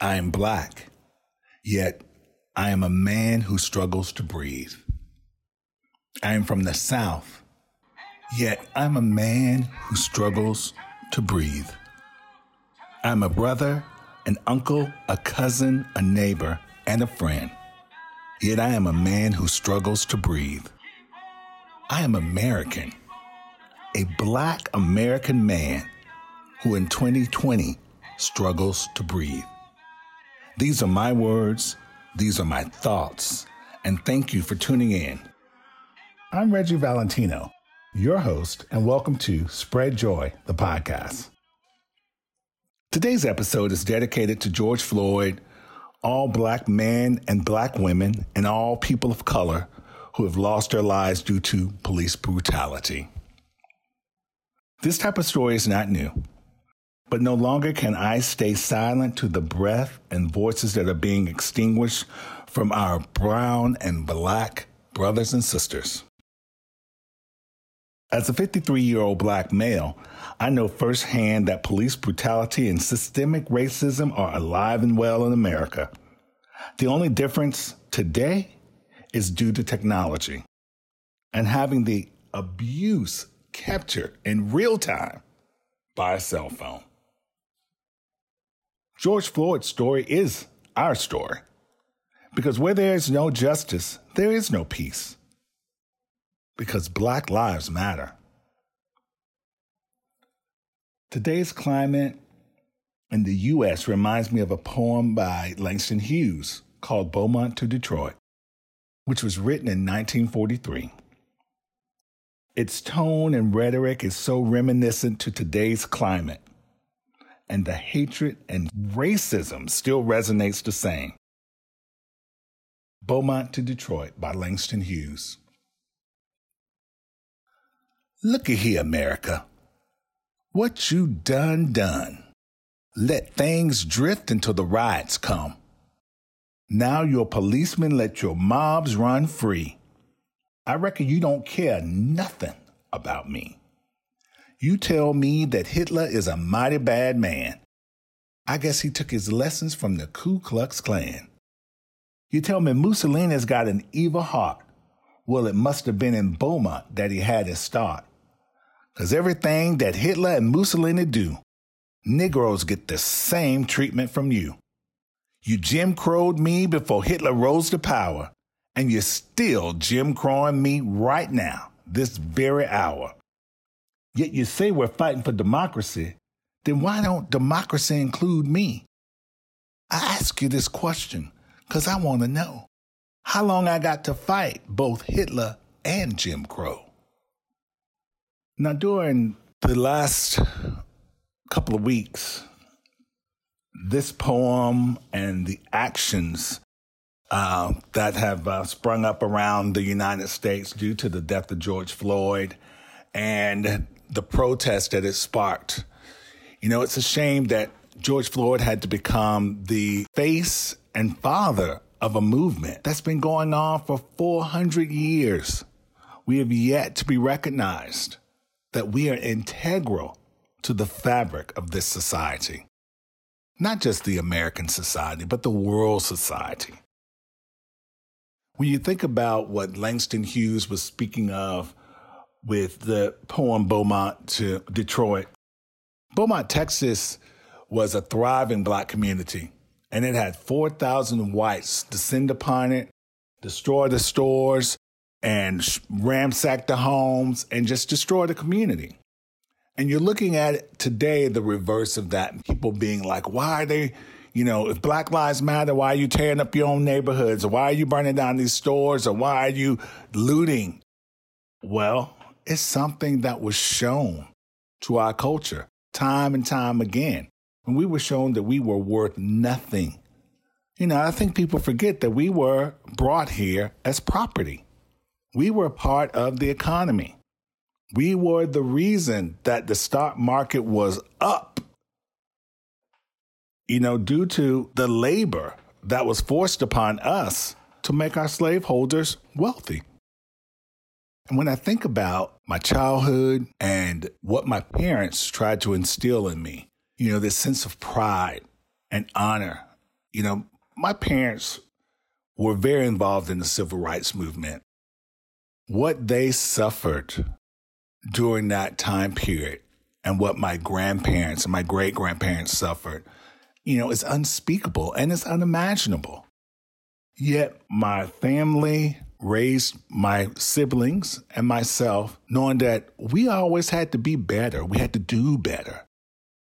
I am black, yet I am a man who struggles to breathe. I am from the South, yet I'm a man who struggles to breathe. I'm a brother, an uncle, a cousin, a neighbor, and a friend, yet I am a man who struggles to breathe. I am American, a black American man who in 2020 struggles to breathe. These are my words, these are my thoughts, and thank you for tuning in. I'm Reggie Valentino, your host, and welcome to Spread Joy, the podcast. Today's episode is dedicated to George Floyd, all black men and black women, and all people of color who have lost their lives due to police brutality. This type of story is not new. But no longer can I stay silent to the breath and voices that are being extinguished from our brown and black brothers and sisters. As a 53 year old black male, I know firsthand that police brutality and systemic racism are alive and well in America. The only difference today is due to technology and having the abuse captured in real time by a cell phone. George Floyd's story is our story. Because where there is no justice, there is no peace. Because Black Lives Matter. Today's climate in the U.S. reminds me of a poem by Langston Hughes called Beaumont to Detroit, which was written in 1943. Its tone and rhetoric is so reminiscent to today's climate and the hatred and racism still resonates the same. Beaumont to Detroit by Langston Hughes. Looky here, America. What you done done. Let things drift until the riots come. Now your policemen let your mobs run free. I reckon you don't care nothing about me. You tell me that Hitler is a mighty bad man. I guess he took his lessons from the Ku Klux Klan. You tell me Mussolini's got an evil heart. Well, it must have been in Beaumont that he had his start. Because everything that Hitler and Mussolini do, Negroes get the same treatment from you. You Jim Crowed me before Hitler rose to power, and you're still Jim Crowing me right now, this very hour. Yet you say we're fighting for democracy. Then why don't democracy include me? I ask you this question because I want to know how long I got to fight both Hitler and Jim Crow. Now, during the last couple of weeks, this poem and the actions uh, that have uh, sprung up around the United States due to the death of George Floyd and the protest that it sparked. You know, it's a shame that George Floyd had to become the face and father of a movement that's been going on for 400 years. We have yet to be recognized that we are integral to the fabric of this society. Not just the American society, but the world society. When you think about what Langston Hughes was speaking of with the poem Beaumont to Detroit. Beaumont, Texas was a thriving black community, and it had 4,000 whites descend upon it, destroy the stores, and ransack the homes, and just destroy the community. And you're looking at today, the reverse of that. People being like, why are they, you know, if Black Lives Matter, why are you tearing up your own neighborhoods? Or why are you burning down these stores? Or why are you looting? Well, it's something that was shown to our culture time and time again. When we were shown that we were worth nothing. You know, I think people forget that we were brought here as property. We were part of the economy. We were the reason that the stock market was up, you know, due to the labor that was forced upon us to make our slaveholders wealthy. And when I think about my childhood and what my parents tried to instill in me, you know, this sense of pride and honor You know, my parents were very involved in the civil rights movement. What they suffered during that time period and what my grandparents and my great grandparents suffered, you know, is unspeakable and it's unimaginable. Yet my family raised my siblings and myself knowing that we always had to be better. We had to do better.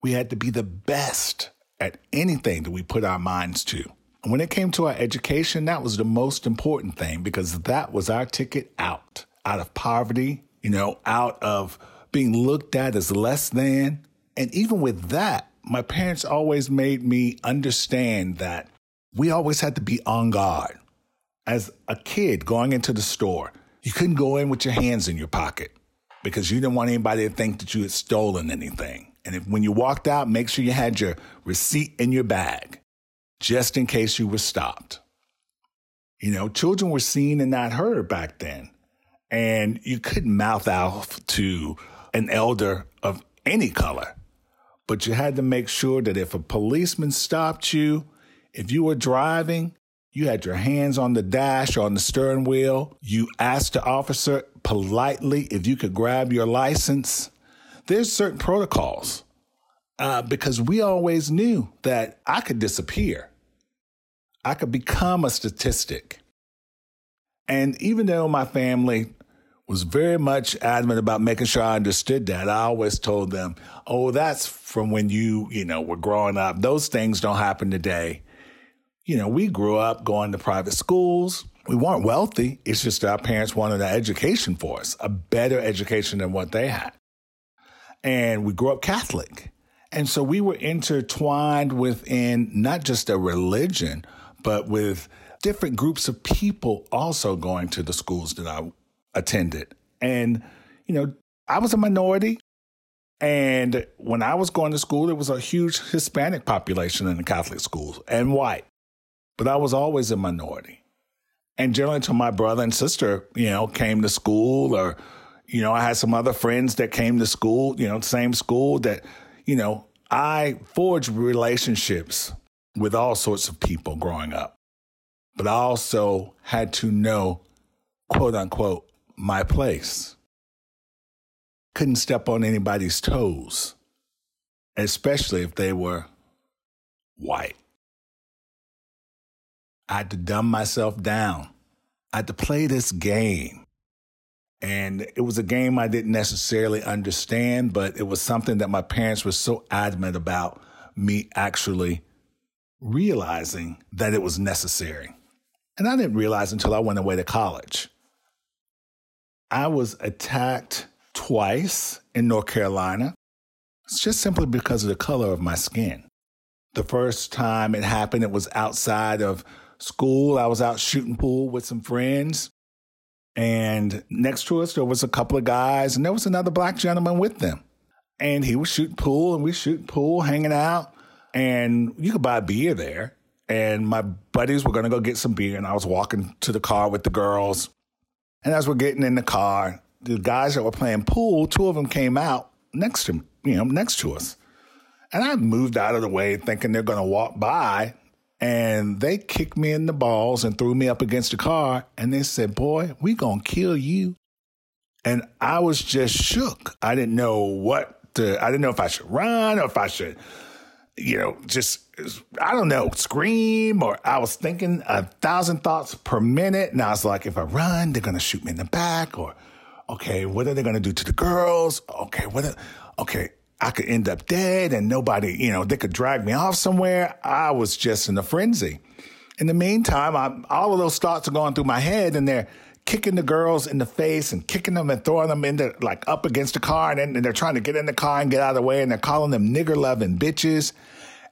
We had to be the best at anything that we put our minds to. And when it came to our education, that was the most important thing because that was our ticket out, out of poverty, you know, out of being looked at as less than. And even with that, my parents always made me understand that we always had to be on guard. As a kid going into the store, you couldn't go in with your hands in your pocket because you didn't want anybody to think that you had stolen anything. And if when you walked out, make sure you had your receipt in your bag just in case you were stopped. You know, children were seen and not heard back then. And you couldn't mouth out to an elder of any color. But you had to make sure that if a policeman stopped you, if you were driving, you had your hands on the dash or on the steering wheel. You asked the officer politely if you could grab your license. There's certain protocols uh, because we always knew that I could disappear. I could become a statistic. And even though my family was very much adamant about making sure I understood that. I always told them, oh, that's from when you, you know, were growing up. Those things don't happen today. You know, we grew up going to private schools. We weren't wealthy. It's just our parents wanted an education for us, a better education than what they had. And we grew up Catholic. And so we were intertwined within not just a religion, but with different groups of people also going to the schools that I attended. And, you know, I was a minority. And when I was going to school, there was a huge Hispanic population in the Catholic schools and white. But I was always a minority. And generally, until my brother and sister, you know, came to school, or, you know, I had some other friends that came to school, you know, same school that, you know, I forged relationships with all sorts of people growing up. But I also had to know, quote unquote, my place. Couldn't step on anybody's toes, especially if they were white. I had to dumb myself down. I had to play this game. And it was a game I didn't necessarily understand, but it was something that my parents were so adamant about me actually realizing that it was necessary. And I didn't realize until I went away to college. I was attacked twice in North Carolina. It's just simply because of the color of my skin. The first time it happened, it was outside of school. I was out shooting pool with some friends. And next to us, there was a couple of guys, and there was another black gentleman with them. And he was shooting pool, and we shooting pool, hanging out. And you could buy beer there. And my buddies were going to go get some beer, and I was walking to the car with the girls. And as we're getting in the car, the guys that were playing pool, two of them came out next to you know next to us, and I moved out of the way thinking they're going to walk by, and they kicked me in the balls and threw me up against the car, and they said, "Boy, we gonna kill you." And I was just shook. I didn't know what to. I didn't know if I should run or if I should you know, just, I don't know, scream or I was thinking a thousand thoughts per minute. And I was like, if I run, they're going to shoot me in the back or, okay, what are they going to do to the girls? Okay, what, are, okay, I could end up dead and nobody, you know, they could drag me off somewhere. I was just in a frenzy. In the meantime, I'm, all of those thoughts are going through my head and they're kicking the girls in the face and kicking them and throwing them into like up against the car. And and they're trying to get in the car and get out of the way. And they're calling them nigger loving bitches.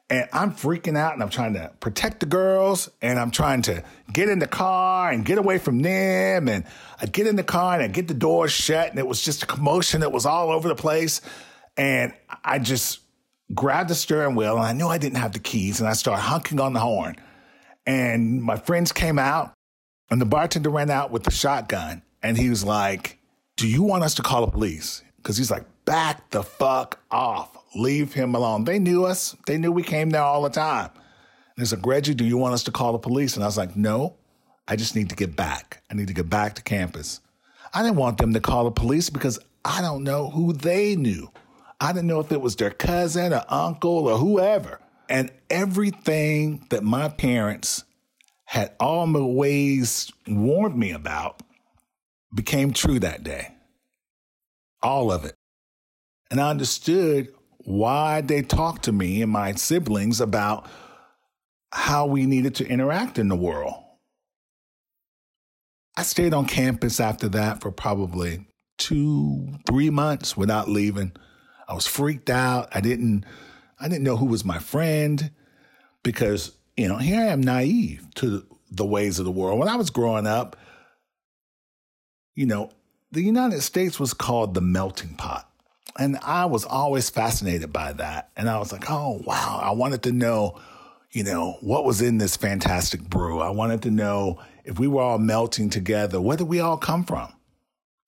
And I'm freaking out and I'm trying to protect the girls and I'm trying to get in the car and get away from them. And I get in the car and I get the doors shut and it was just a commotion that was all over the place. And I just grabbed the steering wheel and I knew I didn't have the keys and I started honking on the horn. And my friends came out and the bartender ran out with the shotgun and he was like, Do you want us to call the police? Because he's like, Back the fuck off. Leave him alone. They knew us. They knew we came there all the time. And he's like, Reggie, do you want us to call the police? And I was like, no, I just need to get back. I need to get back to campus. I didn't want them to call the police because I don't know who they knew. I didn't know if it was their cousin or uncle or whoever. And everything that my parents had always warned me about became true that day. All of it. And I understood why they talked to me and my siblings about how we needed to interact in the world. I stayed on campus after that for probably two, three months without leaving. I was freaked out. I didn't I didn't know who was my friend because, you know, here I am naive to the ways of the world. When I was growing up, you know, the United States was called the melting pot. And I was always fascinated by that. And I was like, oh, wow. I wanted to know, you know, what was in this fantastic brew. I wanted to know if we were all melting together, where did we all come from?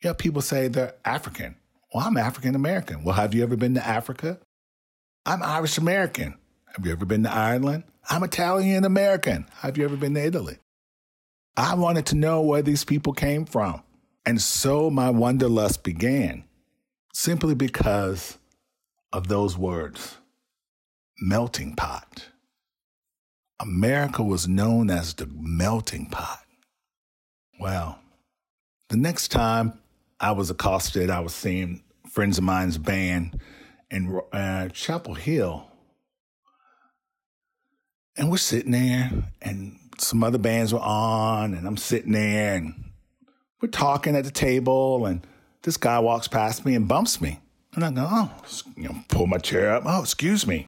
Yeah, people say they're African. Well, I'm African American. Well, have you ever been to Africa? I'm Irish American. Have you ever been to Ireland? I'm Italian American. Have you ever been to Italy? I wanted to know where these people came from. And so my wanderlust began simply because of those words melting pot. America was known as the melting pot. Well, the next time I was accosted, I was seeing friends of mine's band in uh, Chapel Hill. And we're sitting there, and some other bands were on, and I'm sitting there, and we're talking at the table, and this guy walks past me and bumps me. And I go, oh, you know, pull my chair up. Oh, excuse me.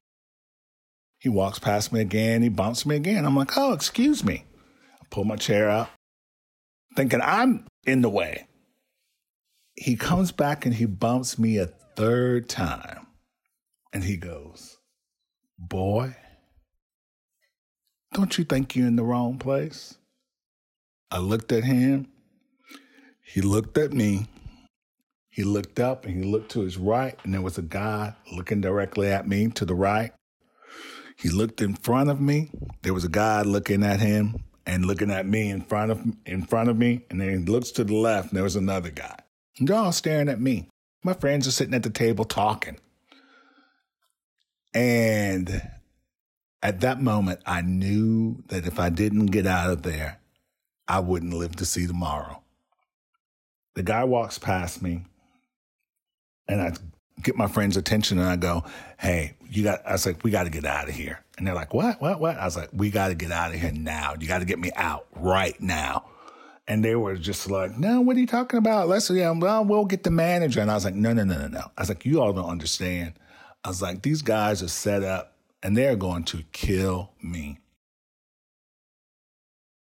He walks past me again. He bumps me again. I'm like, oh, excuse me. I pull my chair up, thinking I'm in the way. He comes back and he bumps me a third time. And he goes, boy, don't you think you're in the wrong place? I looked at him. He looked at me. He looked up and he looked to his right, and there was a guy looking directly at me to the right. He looked in front of me. There was a guy looking at him and looking at me in front of in front of me, and then he looks to the left, and there was another guy. They're all staring at me. My friends are sitting at the table talking. And at that moment, I knew that if I didn't get out of there, I wouldn't live to see tomorrow. The guy walks past me and I get my friend's attention and I go, Hey, you got, I was like, we got to get out of here. And they're like, what, what, what? I was like, we got to get out of here now. You got to get me out right now. And they were just like, no, what are you talking about? Let's, yeah, well, we'll get the manager. And I was like, no, no, no, no, no. I was like, you all don't understand. I was like, these guys are set up and they're going to kill me.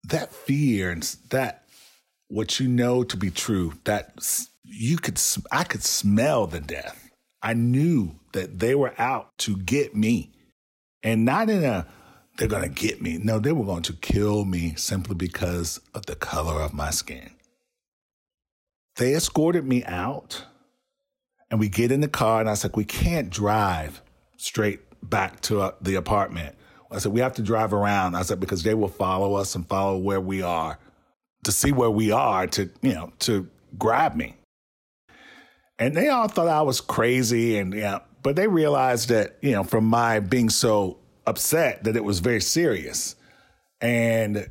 That fear and that, what you know to be true, that you could, I could smell the death. I knew that they were out to get me and not in a, they're going to get me. No, they were going to kill me simply because of the color of my skin. They escorted me out and we get in the car and I was like, we can't drive straight back to uh, the apartment. I said, we have to drive around. I said, because they will follow us and follow where we are to see where we are to, you know, to grab me. And they all thought I was crazy and, yeah, but they realized that, you know, from my being so upset that it was very serious. And,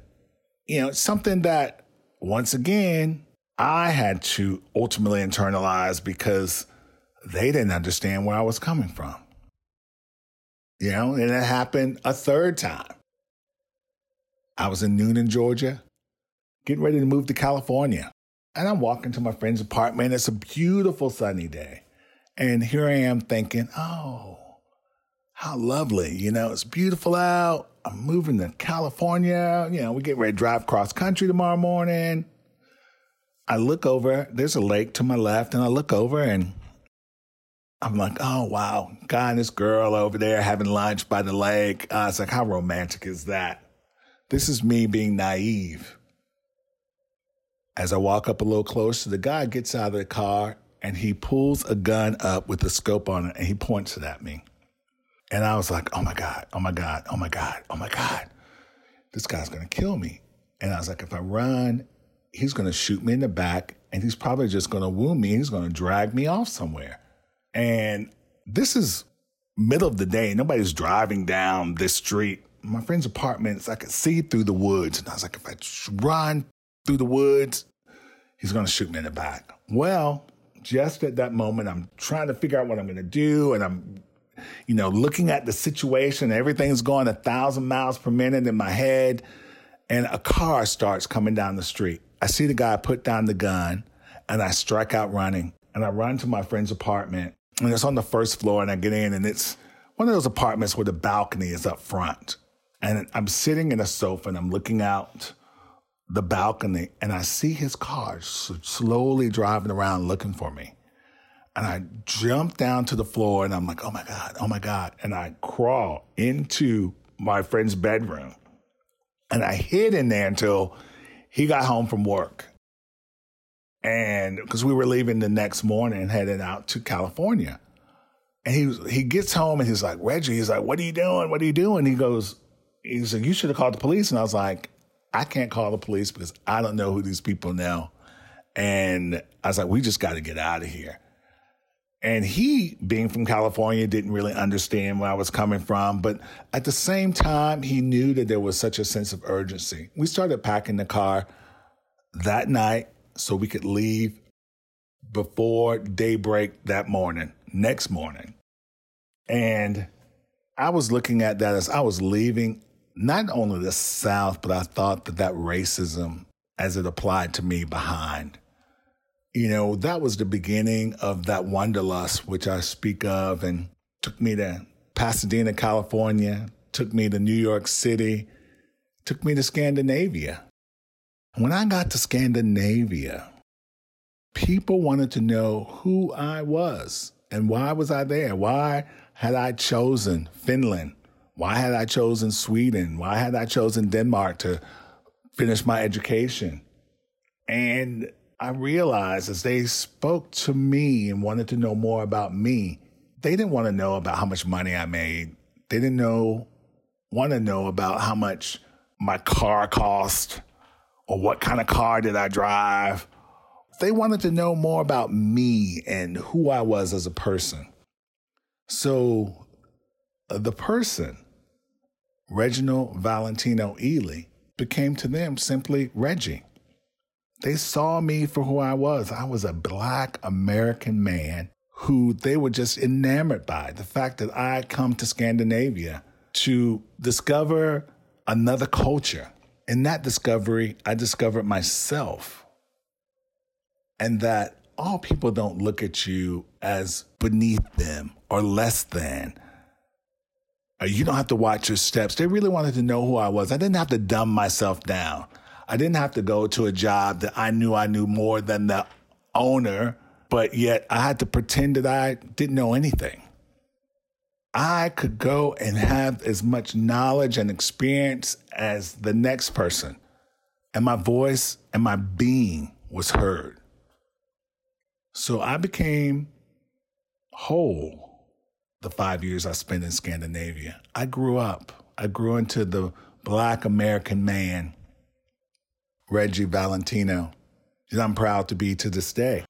you know, something that once again, I had to ultimately internalize because they didn't understand where I was coming from. You know, and it happened a third time. I was in Newnan, Georgia, getting ready to move to California. And I'm walking to my friend's apartment. It's a beautiful sunny day. And here I am thinking, oh, how lovely. You know, it's beautiful out. I'm moving to California. You know, we get ready to drive cross country tomorrow morning. I look over, there's a lake to my left, and I look over and I'm like, oh, wow, guy and this girl over there having lunch by the lake. Uh, it's like, how romantic is that? This is me being naive. As I walk up a little closer, the guy gets out of the car and he pulls a gun up with a scope on it and he points it at me. And I was like, oh my God, oh my God, oh my God, oh my God. this guy's to kill me. And I was like, if I run, he's to shoot me in the back and he's probably just to wound me. He's to drag me off somewhere. And this is middle of the day. Nobody's driving down this street. My friend's apartments, I could see through the woods. And I was like, if I run through the woods, he's to shoot me in the back. Well, just at that moment, I'm trying to figure out what I'm to do. And I'm, you know, looking at the situation. Everything's going a thousand miles per minute in my head. And a car starts coming down the street. I see the guy put down the gun and I strike out running. And I run to my friend's apartment and it's on the first floor. And I get in and it's one of those apartments where the balcony is up front. And I'm sitting in a sofa and I'm looking out the balcony and I see his car slowly driving around looking for me. And I jump down to the floor and I'm like, oh my God, oh my God. And I crawl into my friend's bedroom and I hid in there until he got home from work. And because we were leaving the next morning heading out to California. And he he gets home and he's like, Reggie, he's like, what are you doing? What are you doing? He goes, he's like, you should have called the police. And I was like, I can't call the police because I don't know who these people know. And I was like, we just got to get out of here. And he, being from California, didn't really understand where I was coming from. But at the same time, he knew that there was such a sense of urgency. We started packing the car that night so we could leave before daybreak that morning, next morning. And I was looking at that as I was leaving not only the South, but I thought that that racism as it applied to me behind you know, that was the beginning of that wanderlust, which I speak of, and took me to Pasadena, California, took me to New York City, took me to Scandinavia. When I got to Scandinavia, people wanted to know who I was and why was I there? Why had I chosen Finland? Why had I chosen Sweden? Why had I chosen Denmark to finish my education? And I realized as they spoke to me and wanted to know more about me, they didn't want to know about how much money I made. They didn't know, want to know about how much my car cost or what kind of car did I drive. They wanted to know more about me and who I was as a person. So the person, Reginald Valentino Ely, became to them simply Reggie. They saw me for who I was. I was a black American man who they were just enamored by the fact that I had come to Scandinavia to discover another culture. In that discovery, I discovered myself and that all people don't look at you as beneath them or less than. Or you don't have to watch your steps. They really wanted to know who I was. I didn't have to dumb myself down. I didn't have to go to a job that I knew I knew more than the owner, but yet I had to pretend that I didn't know anything. I could go and have as much knowledge and experience as the next person, and my voice and my being was heard. So I became whole the five years I spent in Scandinavia. I grew up. I grew into the Black American man Reggie Valentino. And I'm proud to be to this day.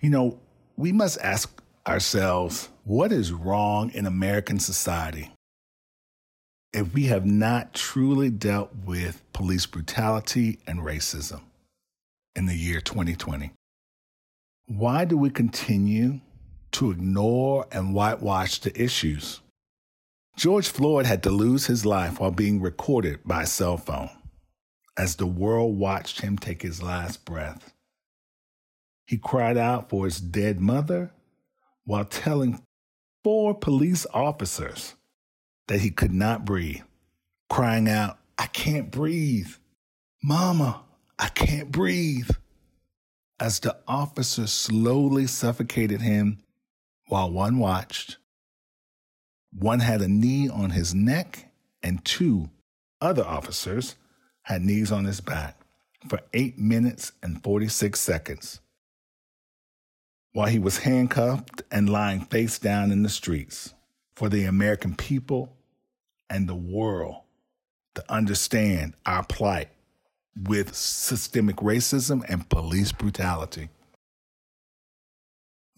You know, we must ask ourselves what is wrong in American society if we have not truly dealt with police brutality and racism in the year 2020? Why do we continue to ignore and whitewash the issues? George Floyd had to lose his life while being recorded by cell phone as the world watched him take his last breath. He cried out for his dead mother while telling four police officers that he could not breathe, crying out, I can't breathe. Mama, I can't breathe. As the officer slowly suffocated him while one watched, one had a knee on his neck, and two other officers had knees on his back for 8 minutes and 46 seconds while he was handcuffed and lying face down in the streets for the American people and the world to understand our plight with systemic racism and police brutality.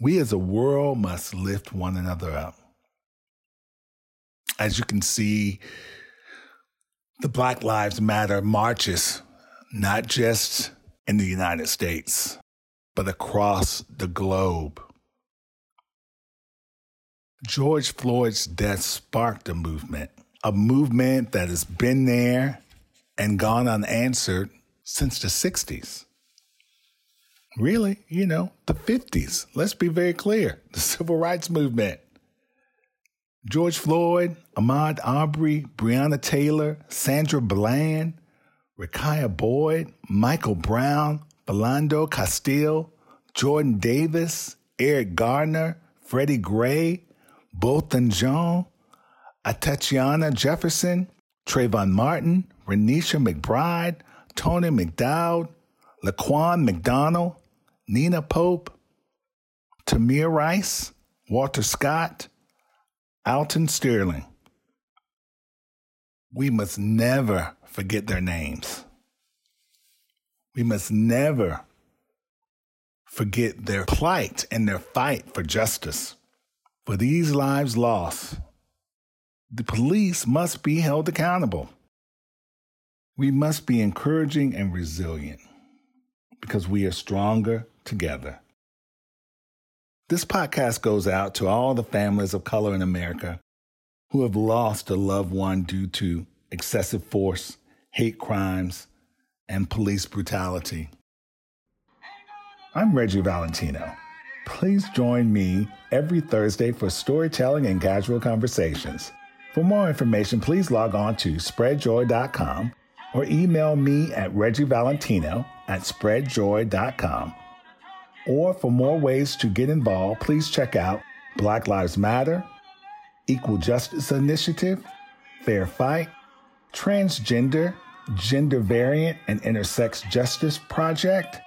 We as a world must lift one another up. As you can see, the Black Lives Matter marches, not just in the United States, but across the globe. George Floyd's death sparked a movement, a movement that has been there and gone unanswered since the 60s. Really, you know, the 50s. Let's be very clear the civil rights movement. George Floyd, Ahmaud Arbery, Breonna Taylor, Sandra Bland, Rekia Boyd, Michael Brown, Philando Castile, Jordan Davis, Eric Gardner, Freddie Gray, Botham Jean, Atatiana Jefferson, Trayvon Martin, Renisha McBride, Tony McDowell, Laquan McDonald, Nina Pope, Tamir Rice, Walter Scott, Alton Sterling. We must never forget their names. We must never forget their plight and their fight for justice. For these lives lost, the police must be held accountable. We must be encouraging and resilient because we are stronger together. This podcast goes out to all the families of color in America who have lost a loved one due to excessive force, hate crimes, and police brutality. I'm Reggie Valentino. Please join me every Thursday for storytelling and casual conversations. For more information, please log on to spreadjoy.com or email me at reggievalentino at spreadjoy.com. Or for more ways to get involved, please check out Black Lives Matter, Equal Justice Initiative, Fair Fight, Transgender, Gender Variant, and Intersex Justice Project,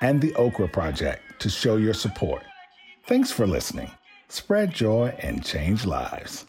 and the Okra Project to show your support. Thanks for listening. Spread joy and change lives.